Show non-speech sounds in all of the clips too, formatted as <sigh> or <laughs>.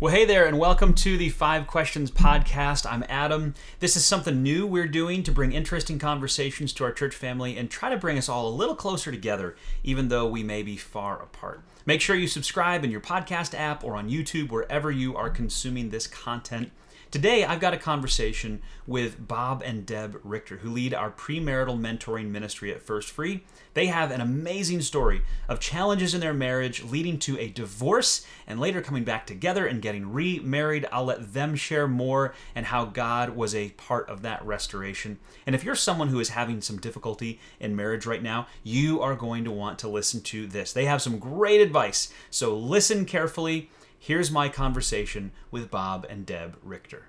Well, hey there, and welcome to the Five Questions Podcast. I'm Adam. This is something new we're doing to bring interesting conversations to our church family and try to bring us all a little closer together, even though we may be far apart. Make sure you subscribe in your podcast app or on YouTube, wherever you are consuming this content. Today, I've got a conversation with Bob and Deb Richter, who lead our premarital mentoring ministry at First Free. They have an amazing story of challenges in their marriage leading to a divorce and later coming back together and getting remarried. I'll let them share more and how God was a part of that restoration. And if you're someone who is having some difficulty in marriage right now, you are going to want to listen to this. They have some great advice, so listen carefully Here's my conversation with Bob and Deb Richter.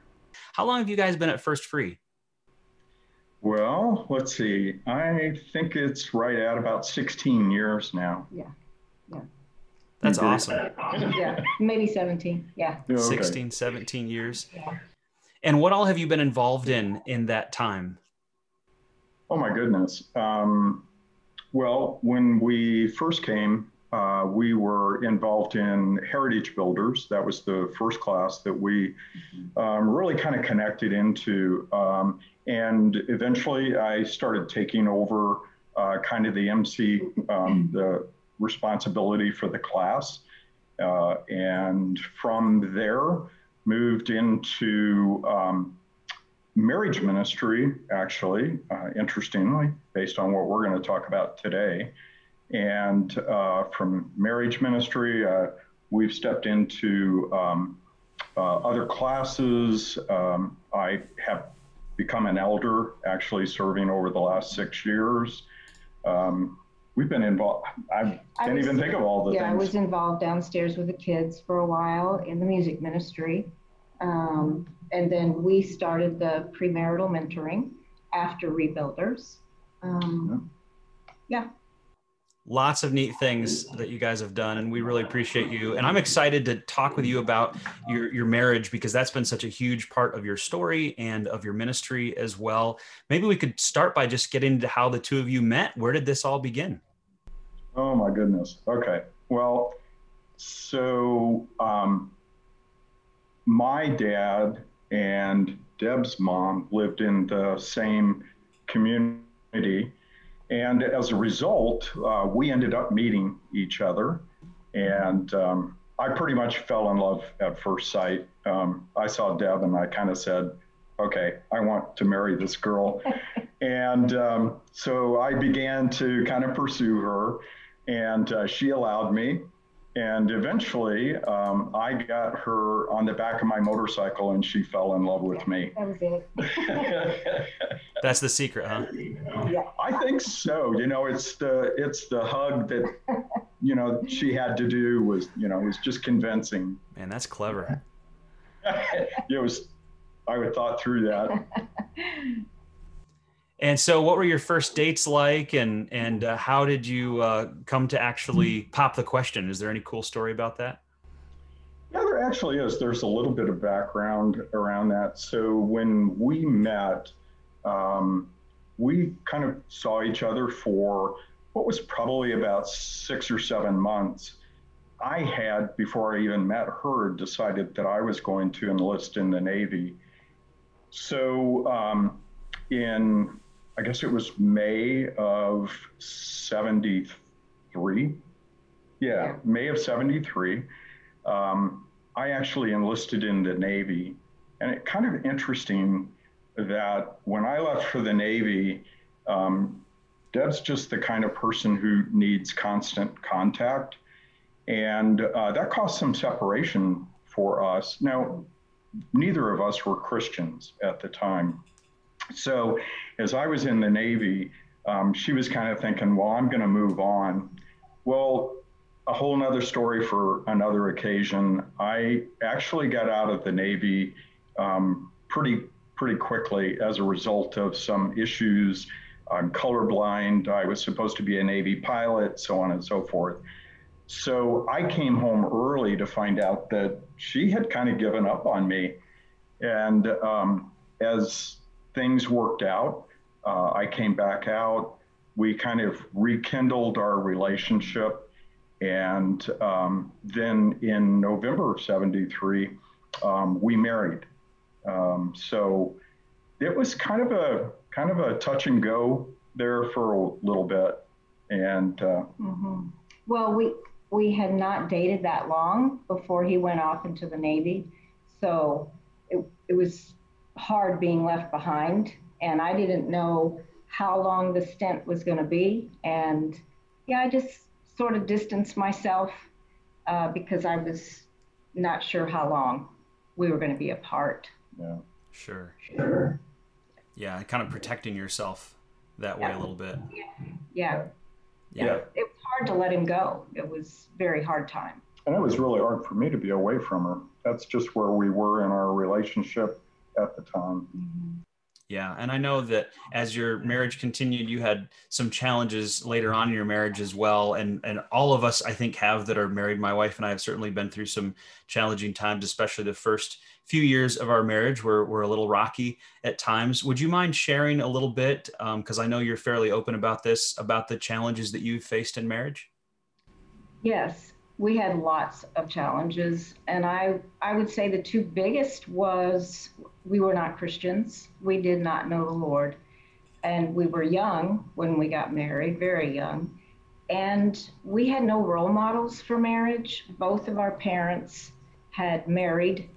How long have you guys been at First Free? Well, let's see. I think it's right at about 16 years now. Yeah. Yeah. That's awesome. yeah. Maybe 17. Yeah. okay. 16, 17 years. Yeah. And what all have you been involved in in that time? Oh, my goodness. Um, well, when we first came, uh, we were involved in Heritage Builders. That was the first class that we um, really kind of connected into. Um, and eventually I started taking over uh, kind of the MC, um, the responsibility for the class. Uh, and from there, moved into um, marriage ministry, actually, uh, interestingly, based on what we're going to talk about today. And uh, from marriage ministry, uh, we've stepped into um, uh, other classes. Um, I have become an elder, actually serving over the last six years. Um, we've been involved. I can't was, even think of all the yeah, things. I was involved downstairs with the kids for a while in the music ministry. Um, and then we started the premarital mentoring after Rebuilders. Um, yeah. yeah lots of neat things that you guys have done and we really appreciate you. And i'm excited to talk with you about your your marriage because that's been such a huge part of your story and of your ministry as well. Maybe we could start by just getting into how the two of you met. Where did this all begin? Oh my goodness. Okay. Well so um, my dad and deb's mom lived in the same community and as a result, uh, we ended up meeting each other. And um, I pretty much fell in love at first sight. Um, I saw Deb and I kind of said, okay, I want to marry this girl. <laughs> and um, so I began to kind of pursue her, and uh, she allowed me. And eventually, um, I got her on the back of my motorcycle, and she fell in love with me. That was it. <laughs> That's the secret, huh? Yeah. I think so. You know, it's the it's the hug that you know she had to do was you know was just convincing. Man, that's clever. <laughs> it was. I would thought through that. <laughs> And so, what were your first dates like, and and uh, how did you uh, come to actually pop the question? Is there any cool story about that? Yeah, there actually is. There's a little bit of background around that. So when we met, um, we kind of saw each other for what was probably about six or seven months. I had, before I even met her, decided that I was going to enlist in the Navy. So um, in I guess it was May of 73. Yeah, yeah. May of 73. Um, I actually enlisted in the Navy. And it kind of interesting that when I left for the Navy, um, Deb's just the kind of person who needs constant contact. And uh, that caused some separation for us. Now, neither of us were Christians at the time. So as I was in the Navy, um, she was kind of thinking, well, I'm going to move on. Well, a whole nother story for another occasion. I actually got out of the Navy um, pretty pretty quickly as a result of some issues. I'm colorblind. I was supposed to be a Navy pilot, so on and so forth. So I came home early to find out that she had kind of given up on me. And um, as things worked out. Uh, I came back out. We kind of rekindled our relationship. And um, then in November of 73, um, we married. Um, so it was kind of a kind of a touch and go there for a little bit. And uh, mm-hmm. well, we we had not dated that long before he went off into the Navy, so it it was hard being left behind, and I didn't know how long the stint was going to be, and yeah, I just sort of distanced myself uh, because I was not sure how long we were going to be apart. Yeah. Sure. Sure. Yeah, kind of protecting yourself that way Yeah. a little bit. Yeah. Yeah. Yeah. It was hard to let him go. It was very hard time. and it was really hard for me to be away from her. That's just where we were in our relationship at the time. Yeah, and I know that as your marriage continued, you had some challenges later on in your marriage as well, and and all of us I think have that are married. My wife and I have certainly been through some challenging times, especially the first few years of our marriage were were a little rocky at times. Would you mind sharing a little bit, um, because I know you're fairly open about this, about the challenges that you've faced in marriage? Yes, we had lots of challenges, and I I would say the two biggest was we were not Christians. We did not know the Lord, and we were young when we got married, very young, and we had no role models for marriage. Both of our parents had married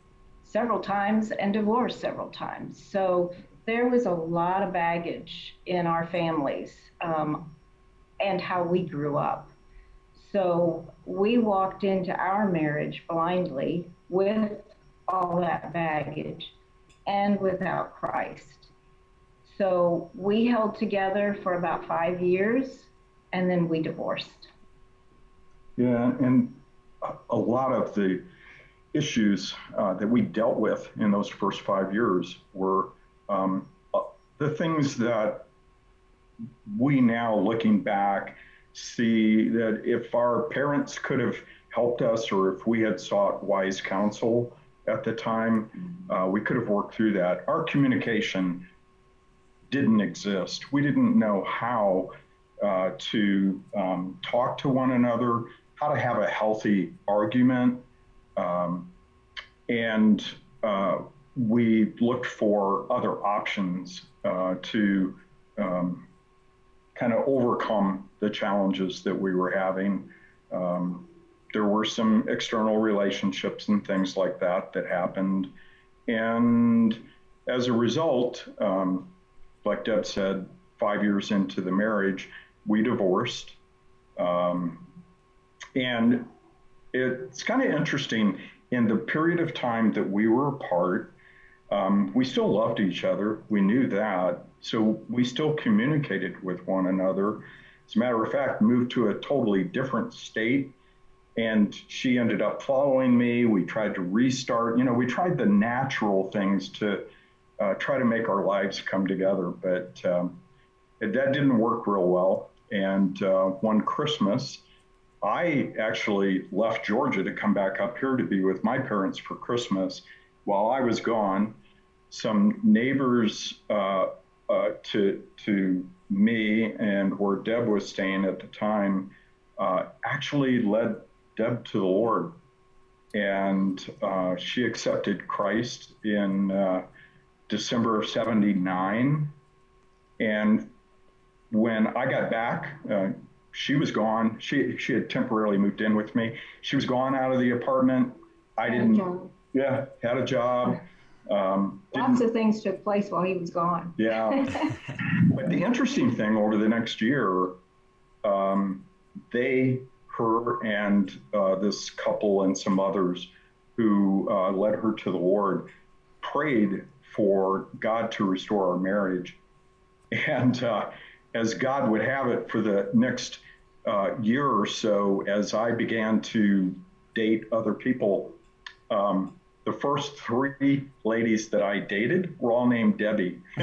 several times and divorced several times, so there was a lot of baggage in our families um, and how we grew up. So we walked into our marriage blindly with all that baggage and without Christ. So we held together for about five years and then we divorced. Yeah, and a- lot of the issues uh, that we dealt with in those first five years were um, uh, the things that we now, looking back, see that if our parents could have helped us or if we had sought wise counsel at the time, uh, we could have worked through that. Our communication didn't exist. We didn't know how uh, to um, talk to one another, how to have a healthy argument. Um, and uh, we looked for other options uh, to um, kind of overcome the challenges that we were having. Um, there were some external relationships and things like that that happened. And as a result, um, like Deb said, five years into the marriage, we divorced. Um, and it's kind of interesting in the period of time that we were apart, um, we still loved each other. We knew that. So we still communicated with one another. As a matter of fact, moved to a totally different state. And she ended up following me. We tried to restart. You know, we tried the natural things to uh, try to make our lives come together. But um, that didn't work real well. And uh, one Christmas, I actually left Georgia to come back up here to be with my parents for Christmas. While I was gone, some neighbors uh, uh, to to me and where Deb was staying at the time uh, actually led Deb to the Lord, and uh, she accepted Christ in uh, December of '79. And when I got back, uh, she was gone. She she had temporarily moved in with me. She was gone out of the apartment. I didn't. Yeah, had a job. Um, Lots of things took place while he was gone. yeah. <laughs> but the interesting thing over the next year, um, they, her, and uh, this couple and some others who uh, led her to the Lord prayed for God to restore our marriage. And uh, as God would have it for the next uh, year or so, as I began to date other people, um, the first three ladies that I dated were all named Debbie. <laughs>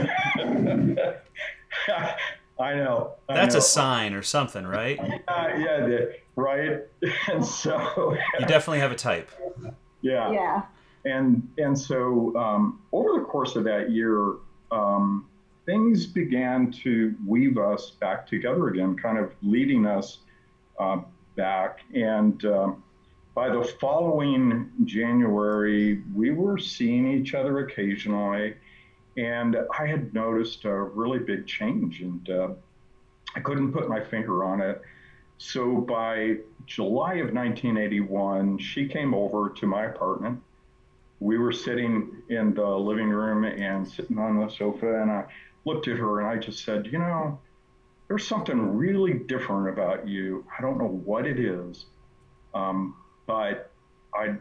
I know. I That's know. a sign or something, right? <laughs> Yeah, yeah, the, right. <laughs> And so, You definitely have a type. yeah. Yeah. And and so um, over the course of that year, um, things began to weave us back together again, kind of leading us uh, back. And um, by the following January, we were seeing each other occasionally. And I had noticed a really big change, and uh, I couldn't put my finger on it. So by July of 1981, she came over to my apartment. We were sitting in the living room and sitting on the sofa, and I looked at her and I just said, You know, there's something really different about you. I don't know what it is, um, but I'd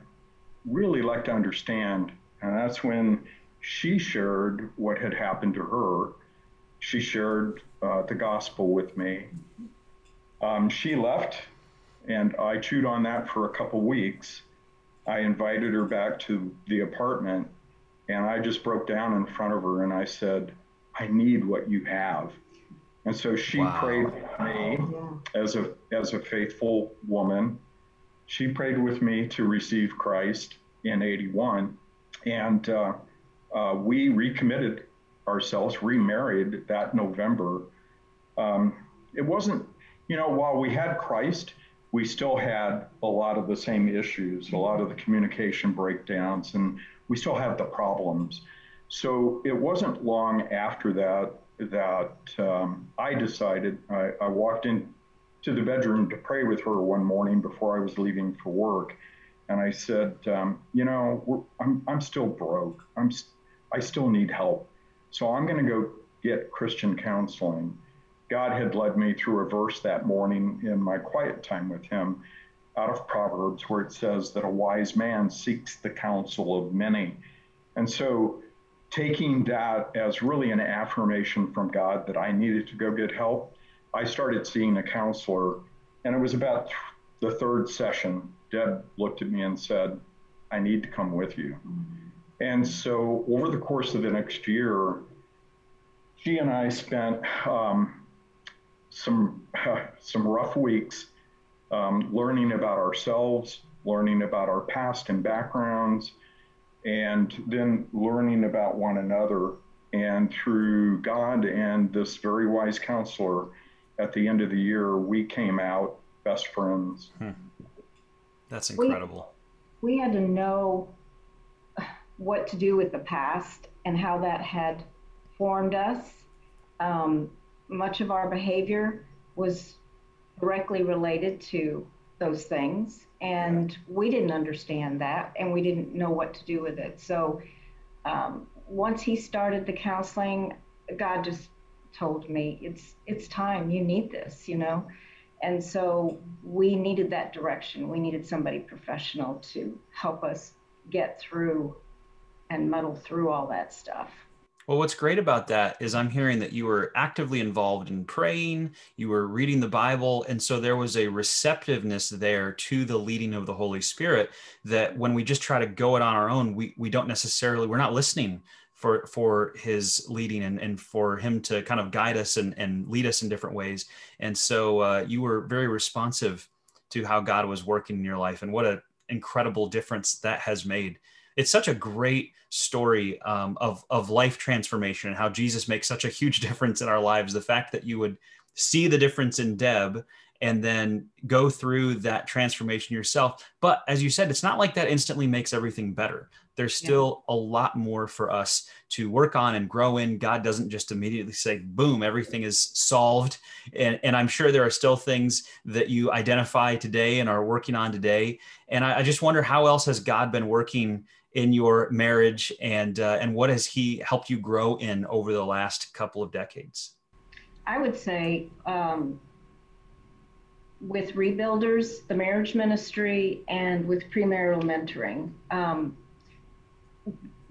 really like to understand. And that's when she shared what had happened to her. She shared uh, the gospel with me. Um, she left, and I chewed on that for a couple weeks. I invited her back to the apartment, and I just broke down in front of her and I said, I need what you have. And so she wow. prayed with me as a as a faithful woman. She prayed with me to receive Christ in '81, and uh, uh, we recommitted ourselves, remarried that November. Um, it wasn't, you know, while we had Christ, we still had a lot of the same issues, a lot of the communication breakdowns, and we still had the problems. So it wasn't long after that that um, I decided, I, I walked in to the bedroom to pray with her one morning before I was leaving for work. And I said, um, you know, I'm, I'm still broke. I'm, I still need help. So I'm going to go get Christian counseling. God had led me through a verse that morning in my quiet time with Him out of Proverbs where it says that a wise man seeks the counsel of many. And so taking that as really an affirmation from God that I needed to go get help, I started seeing a counselor. And it was about the third session. Deb looked at me and said, I need to come with you. And so over the course of the next year, she and I spent um, some <laughs> some rough weeks um, learning about ourselves, learning about our past and backgrounds, and then learning about one another. And through God and this very wise counselor, at the end of the year, we came out best friends. Hmm. That's incredible. We, we had to know what to do with the past and how that had formed us. Um, much of our behavior was directly related to those things. And we didn't understand that and we didn't know what to do with it. So um, once he started the counseling, God just told me, it's, it's time, you need this, you know? And so we needed that direction. We needed somebody professional to help us get through and muddle through all that stuff. Well, what's great about that is I'm hearing that you were actively involved in praying, you were reading the Bible, and so there was a receptiveness there to the leading of the Holy Spirit that when we just try to go it on our own, we, we don't necessarily, we're not listening for for his leading and, and for him to kind of guide us and, and lead us in different ways. And so uh, you were very responsive to how God was working in your life and what an incredible difference that has made it's such a great story um, of of life transformation and how Jesus makes such a huge <laughs> difference in our lives. The fact that you would see the difference in Deb and then go through that transformation yourself. But as you said, it's not like that instantly makes everything better. There's still yeah. a lot more for us to work on and grow in. God doesn't just immediately say, boom, everything is solved. And, and I'm sure there are still things that you identify today and are working on today. And I, I just wonder how else has God been working in your marriage and uh, and what has he helped you grow in over the last couple of decades i would say um, with rebuilders the marriage ministry and with premarital mentoring um,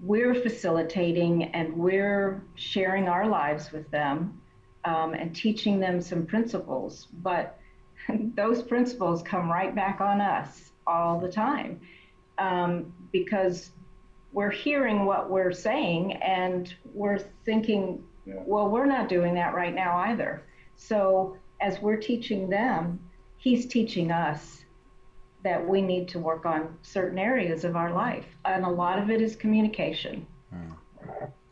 we're facilitating and we're sharing our lives with them um, and teaching them some principles but <laughs> those principles come right back on us all the time um, because we're hearing what we're saying and we're thinking, yeah. well, we're not doing that right now either. So as we're teaching them, he's teaching us that we need to work on certain areas of our life. And a lot of it is communication.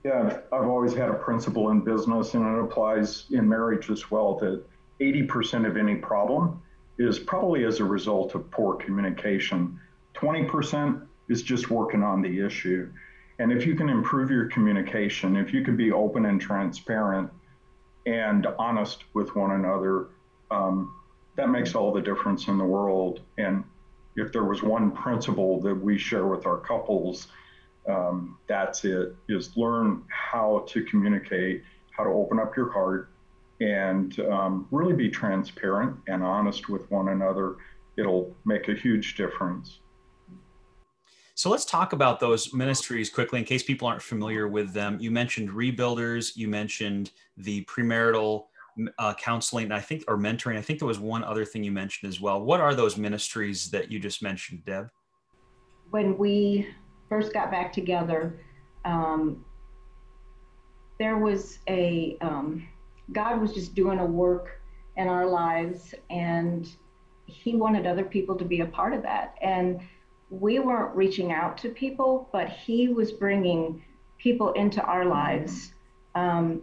Yeah, I've always had a principle in business, and it applies in marriage as well that 80% of any problem is probably as a result of poor communication. 20% is just working on the issue. And if you can improve your communication, if you can be open and transparent and honest with one another, um, that makes all the difference in the world. And if there was one principle that we share with our couples, um, that's it is learn how to communicate, how to open up your heart, and um, really be transparent and honest with one another. It'll make a huge difference. So let's talk about those ministries quickly in case people aren't familiar with them. You mentioned rebuilders, you mentioned the premarital uh, counseling, I think, or mentoring. I think there was one other thing you mentioned as well. What are those ministries that you just mentioned, Deb? When we first got back together, um, there was a, um, God was just doing a work in our lives, and He wanted other people to be a part of that. And we weren't reaching out to people, but he was bringing people into our lives, um,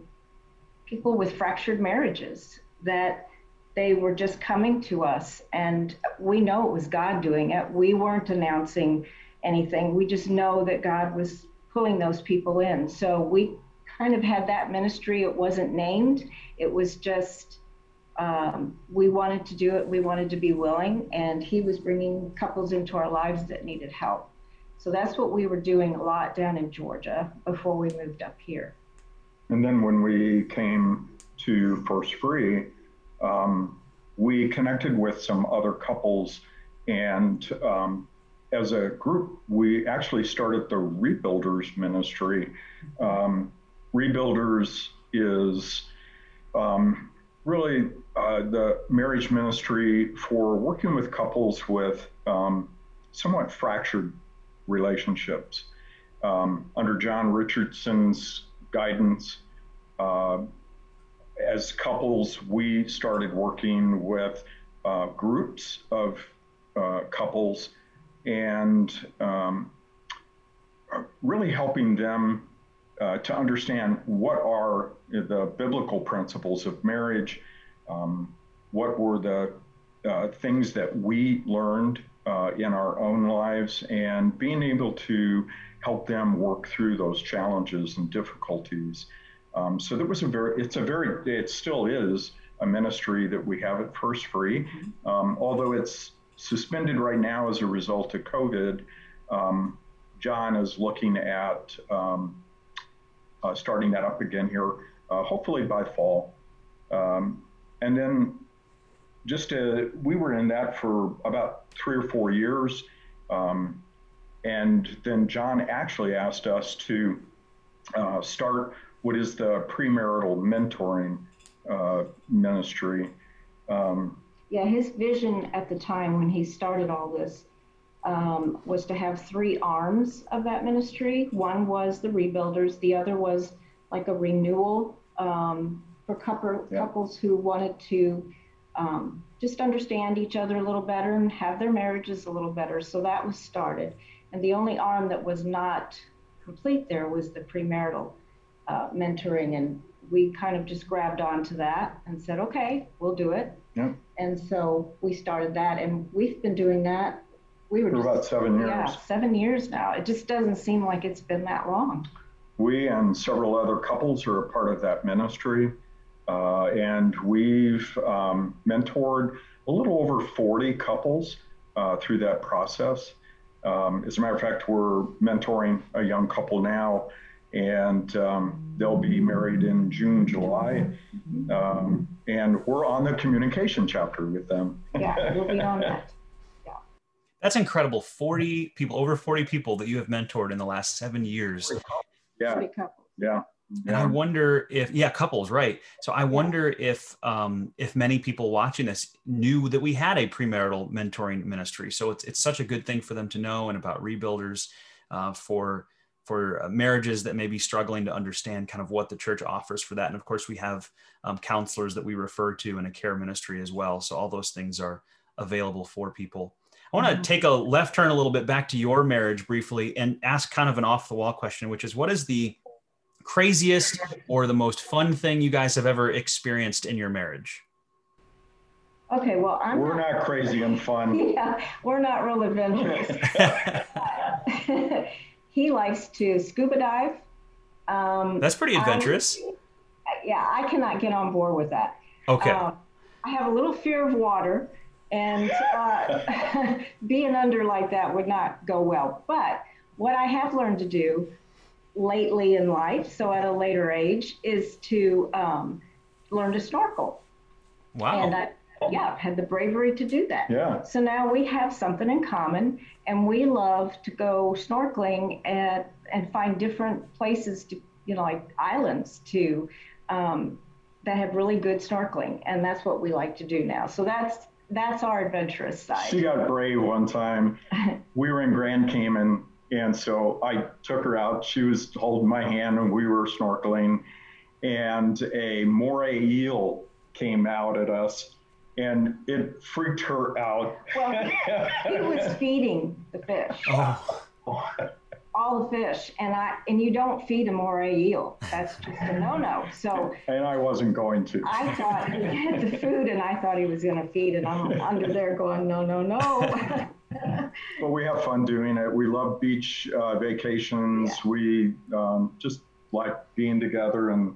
people with fractured marriages that they were just coming to us. And we know it was God doing it. We weren't announcing anything. We just know that God was pulling those people in. So we kind of had that ministry. It wasn't named, it was just um, we wanted to do it. We wanted to be willing, and he was bringing couples into our lives that needed help. So that's what we were doing a lot down in Georgia before we moved up here. And then when we came to First Free, um, we connected with some other couples, and um, as a group, we actually started the Rebuilders Ministry. Um, Rebuilders is um, really uh, the marriage ministry for working with couples with um, somewhat fractured relationships. Um, under John Richardson's guidance, uh, as couples, we started working with uh, groups of uh, couples and um, really helping them uh, to understand what are the biblical principles of marriage, um, what were the uh, things that we learned uh, in our own lives, and being able to help them work through those challenges and difficulties. Um, so that was a very, it's a very, it still is a ministry that we have at First Free, mm-hmm. um, although it's suspended right now as a result of COVID. Um, John is looking at um, uh, starting that up again here, uh, hopefully by fall. Um, and then just to, we were in that for about three or four years. Um, and then John actually asked us to uh, start what is the premarital mentoring uh, ministry. Um, yeah, his vision at the time when he started all this um, was to have three arms of that ministry. One was the rebuilders, the other was like a renewal um, for couple, yeah. couples who wanted to um, just understand each other a little better and have their marriages a little better. So that was started. And the only arm that was not complete there was the premarital uh, mentoring. And we kind of just grabbed onto that and said, okay, we'll do it. Yeah. And so we started that, and we've been doing that we were for just, about seven years. Yeah, seven years now. It just doesn't seem like it's been that long. We and several other couples are a part of that ministry. Uh, and we've um, mentored a little over 40 couples uh, through that process. Um, as a matter of fact, we're mentoring a young couple now, and um, they'll be married in June, July. Um, and we're on the communication chapter with them. Yeah, we'll be on that. <laughs> That's incredible. 40 people, over 40 people that you have mentored in the last seven years. Yeah. Yeah. And I wonder if, yeah, couples, right? So I wonder if, um, if many people watching this knew that we had a premarital mentoring ministry. So it's it's such a good thing for them to know, and about rebuilders, uh, for for uh, marriages that may be struggling to understand kind of what the church offers for that. And of course, we have um, counselors that we refer to in a care ministry as well. So all those things are available for people. I want to mm-hmm. take a left turn a little bit back to your marriage briefly and ask kind of an off the wall question, which is what is the craziest or the most fun thing you guys have ever experienced in your marriage? Okay, well, I'm We're not crazy and fun. <laughs> yeah, we're not real adventurous. <laughs> <laughs> he likes to scuba dive. Um, That's pretty I- adventurous. yeah, I cannot get on board with that. Okay. Um, I have a little fear of water, and uh, being under like that would not go well. But what I have learned to do lately in life, so at a later age, is to um, learn to snorkel. Wow. And I, yeah, I've had the bravery to do that. Yeah. So now we have something in common, and we love to go snorkeling and and find different places to, you know, like islands to um, that have really good snorkeling, and that's what we like to do now. So that's that's our adventurous side. She got brave one time. <laughs> We were in Grand Cayman, and so I took her out. She was holding my hand, and we were snorkeling. And a moray eel came out at us, and it freaked her out. Well, he <laughs> was feeding the fish, oh, all the fish, and I and you don't feed a moray eel. That's just a no-no. So and I wasn't going to. I thought he had the food, and I thought he was going to feed it. I'm under there going, no, no, no. <laughs> But we have fun doing it. We love beach uh, vacations. We um, just like being together, and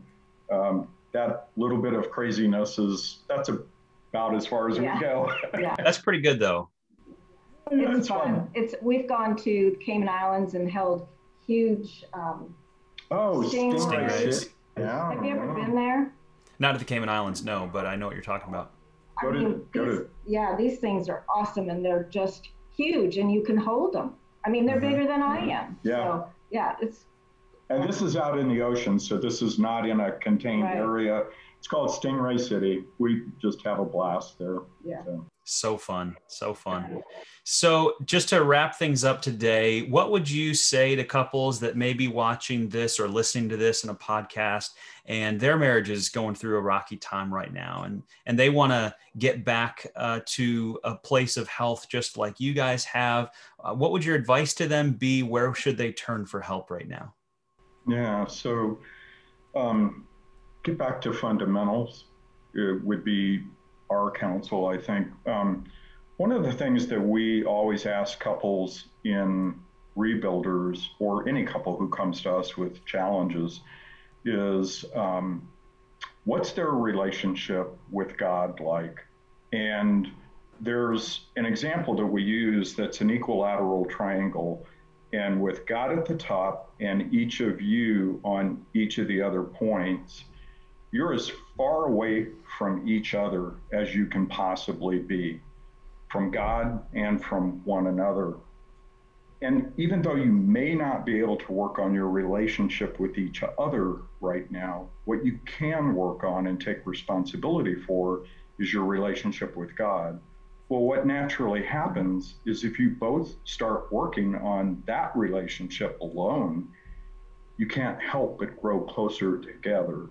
um, that little bit of craziness is that's about as far as Yeah. we go. yeah, <laughs> that's pretty good though. it's It's fun. It's we've gone to Cayman Islands and held huge. Um, Oh, Stingrays. Stingrays. Yeah. have you ever been there? Not at the Cayman Islands, no, but I know what you're talking about. Go to- go these, yeah, these things are awesome, and they're just huge, and you can hold them. I mean, they're Mhm. bigger than I am. Yeah. So yeah, it's And this is out in the ocean, so this is not in a contained Right. area. It's called Stingray City. We just have a blast there. Yeah. So, So fun. So fun. So, just to wrap things up today, what would you say to couples that may be watching this or listening to this in a podcast and their marriage is going through a rocky time right now and, and they want to get back uh, to a place of health just like you guys have? Uh, what would your advice to them be? Where should they turn for help right now? yeah. So, um, get back to fundamentals. It would be our counsel, I think. Um, one of the things that we always ask couples in rebuilders or any couple who comes to us with challenges is um, what's their relationship with God like? And there's an example that we use that's an equilateral triangle. And with God at the top and each of you on each of the other points, you're as far away from each other as you can possibly be, from God and from one another. And even though you may not be able to work on your relationship with each other right now, what you can work on and take responsibility for is your relationship with God. Well, what naturally happens is if you both start working on that relationship alone, you can't help but grow closer together.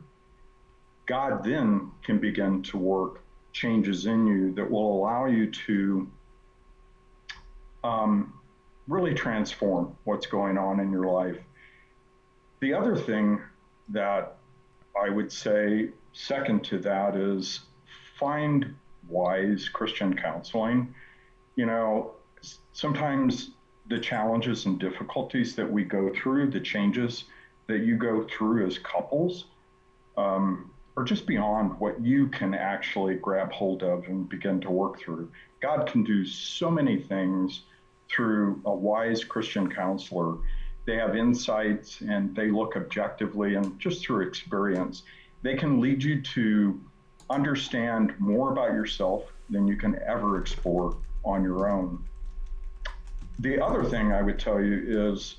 God then can begin to work changes in you that will allow you to um, really transform what's going on in your life. The other thing that I would say, second to that, is find wise Christian counseling. You know, sometimes the challenges and difficulties that we go through, the changes that you go through as couples, um, are just beyond what you can actually grab hold of and begin to work through. God can do so many things through a wise Christian counselor. They have insights and they look objectively and just through experience, they can lead you to understand more about yourself than you can ever explore on your own. The other thing I would tell you is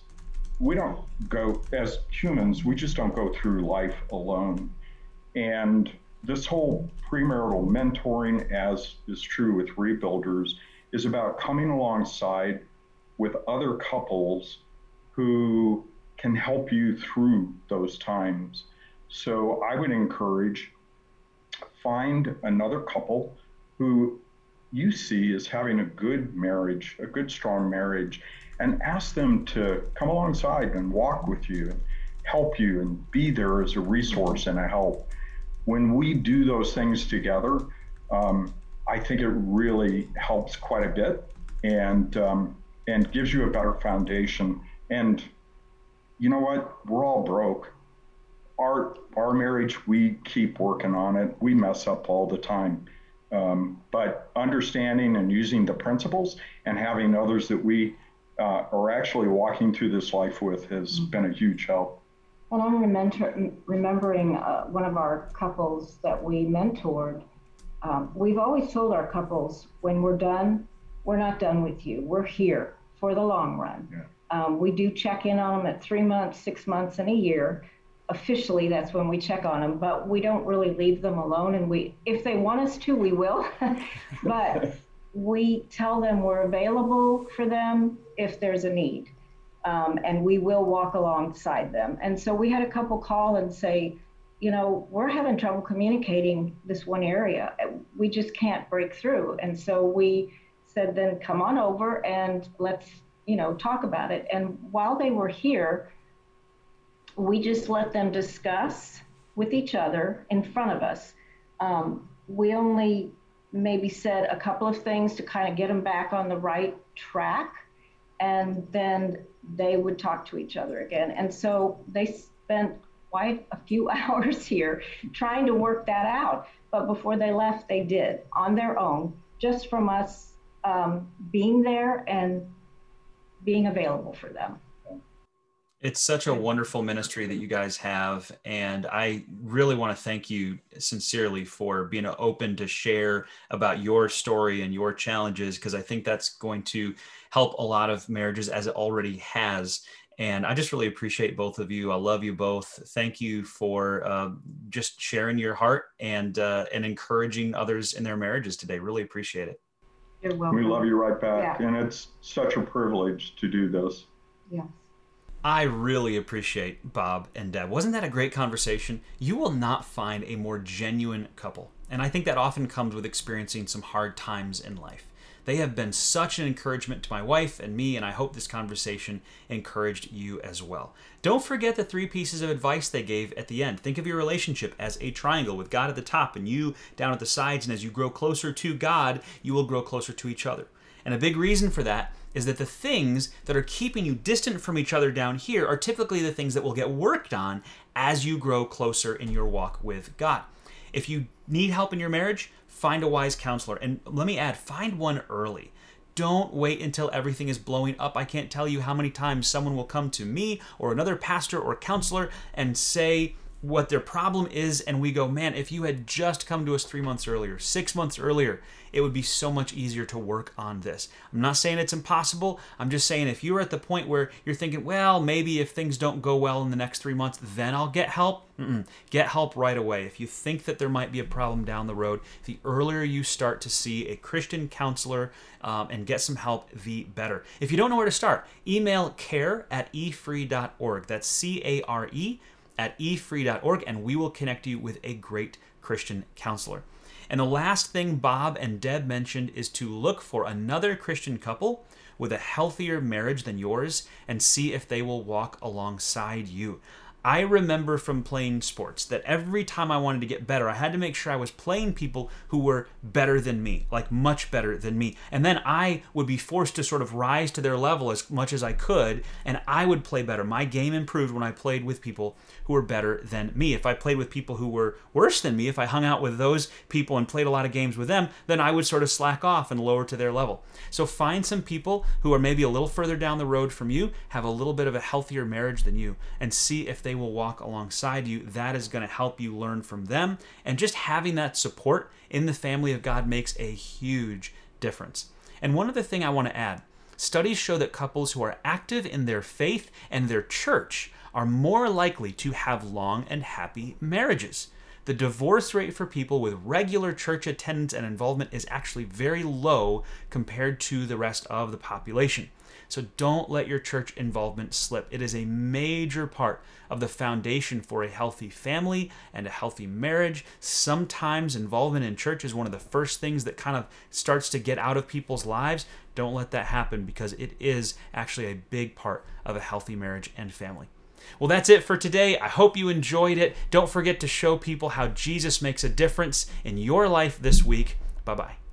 we don't go, as humans, we just don't go through life alone. And this whole premarital mentoring, as is true with rebuilders, is about coming alongside with other couples who can help you through those times. So I would encourage find another couple who you see as having a good marriage, a good, strong marriage, and ask them to come alongside and walk with you, and help you, and be there as a resource and a help. When we do those things together, um, I think it really helps quite a bit and um, and gives you a better foundation. And you know what? We're all broke. Our our marriage, we keep working on it. We mess up all the time. Um, but understanding and using the principles and having others that we uh, are actually walking through this life with has mm-hmm. been a huge help. And I'm remember, remembering uh, one of our couples that we mentored. Um, we've always told our couples when we're done, we're not done with you. We're here for the long run. Yeah. Um, we do check in on them at three months, six months, and a year. Officially, that's when we check on them, but we don't really leave them alone. And we, if they want us to, we will. <laughs> but <laughs> we tell them we're available for them if there's a need um, and we will walk alongside them. And so we had a couple call and say, you know, we're having trouble communicating this one area. We just can't break through. And so we said, then come on over and let's, you know, talk about it. And while they were here, we just let them discuss with each other in front of us. Um, we only maybe said a couple of things to kind of get them back on the right track. And then they would talk to each other again. And so they spent quite a few <laughs> hours here trying to work that out. But before they left, they did on their own, just from us um, being there and being available for them. It's such a wonderful ministry that you guys have. And I really want to thank you sincerely for being open to share about your story and your challenges, because I think that's going to help a lot of marriages as it already has. And I just really appreciate both of you. I love you both. Thank you for uh, just sharing your heart and uh, and encouraging others in their marriages today. Really appreciate it. You're welcome. We love you right back, yeah. and it's such a privilege to do this. Yes. I really appreciate Bob and Deb. Wasn't that a great conversation? You will not find a more genuine couple. And I think that often comes with experiencing some hard times in life. They have been such an encouragement to my wife and me, and I hope this conversation encouraged you as well. Don't forget the three pieces of advice they gave at the end. Think of your relationship as a triangle with God at the top and you down at the sides, and as you grow closer to God, you will grow closer to each other. And a big reason for that is that the things that are keeping you distant from each other down here are typically the things that will get worked on as you grow closer in your walk with God. If you need help in your marriage, find a wise counselor. And let me add, find one early. Don't wait until everything is blowing up. I can't tell you how many times someone will come to me or another pastor or counselor and say, what their problem is, and we go, man, if you had just come to us three months earlier, six months earlier, it would be so much easier to work on this. I'm not saying it's impossible. I'm just saying if you're at the point where you're thinking, well, maybe if things don't go well in the next three months, then I'll get help. Mm-mm. Get help right away. If you think that there might be a problem down the road, the earlier you start to see a Christian counselor um, and get some help, the better. If you don't know where to start, email care at efree.org. That's C A R E at efree.org, and we will connect you with a great Christian counselor. And the last thing Bob and Deb mentioned is to look for another Christian couple with a healthier marriage than yours and see if they will walk alongside you. I remember from playing sports that every time I wanted to get better, I had to make sure I was playing people who were better than me, like much better than me. And then I would be forced to sort of rise to their level as much as I could, and I would play better. My game improved when I played with people who were better than me. If I played with people who were worse than me, if I hung out with those people and played a lot of games with them, then I would sort of slack off and lower to their level. So find some people who are maybe a little further down the road from you, have a little bit of a healthier marriage than you, and see if they will walk alongside you. That is going to help you learn from them. And just having that support in the family of God makes a huge difference. And one other thing I want to add studies show that couples who are active in their faith and their church are more likely to have long and happy marriages. The divorce rate for people with regular church attendance and involvement is actually very low compared to the rest of the population. So don't let your church involvement slip. It is a major part of the foundation for a healthy family and a healthy marriage. Sometimes involvement in church is one of the first things that kind of starts to get out of people's lives. Don't let that happen because it is actually a big part of a healthy marriage and family. Well, that's it for today. I hope you enjoyed it. Don't forget to show people how Jesus makes a difference in your life this week. Bye bye.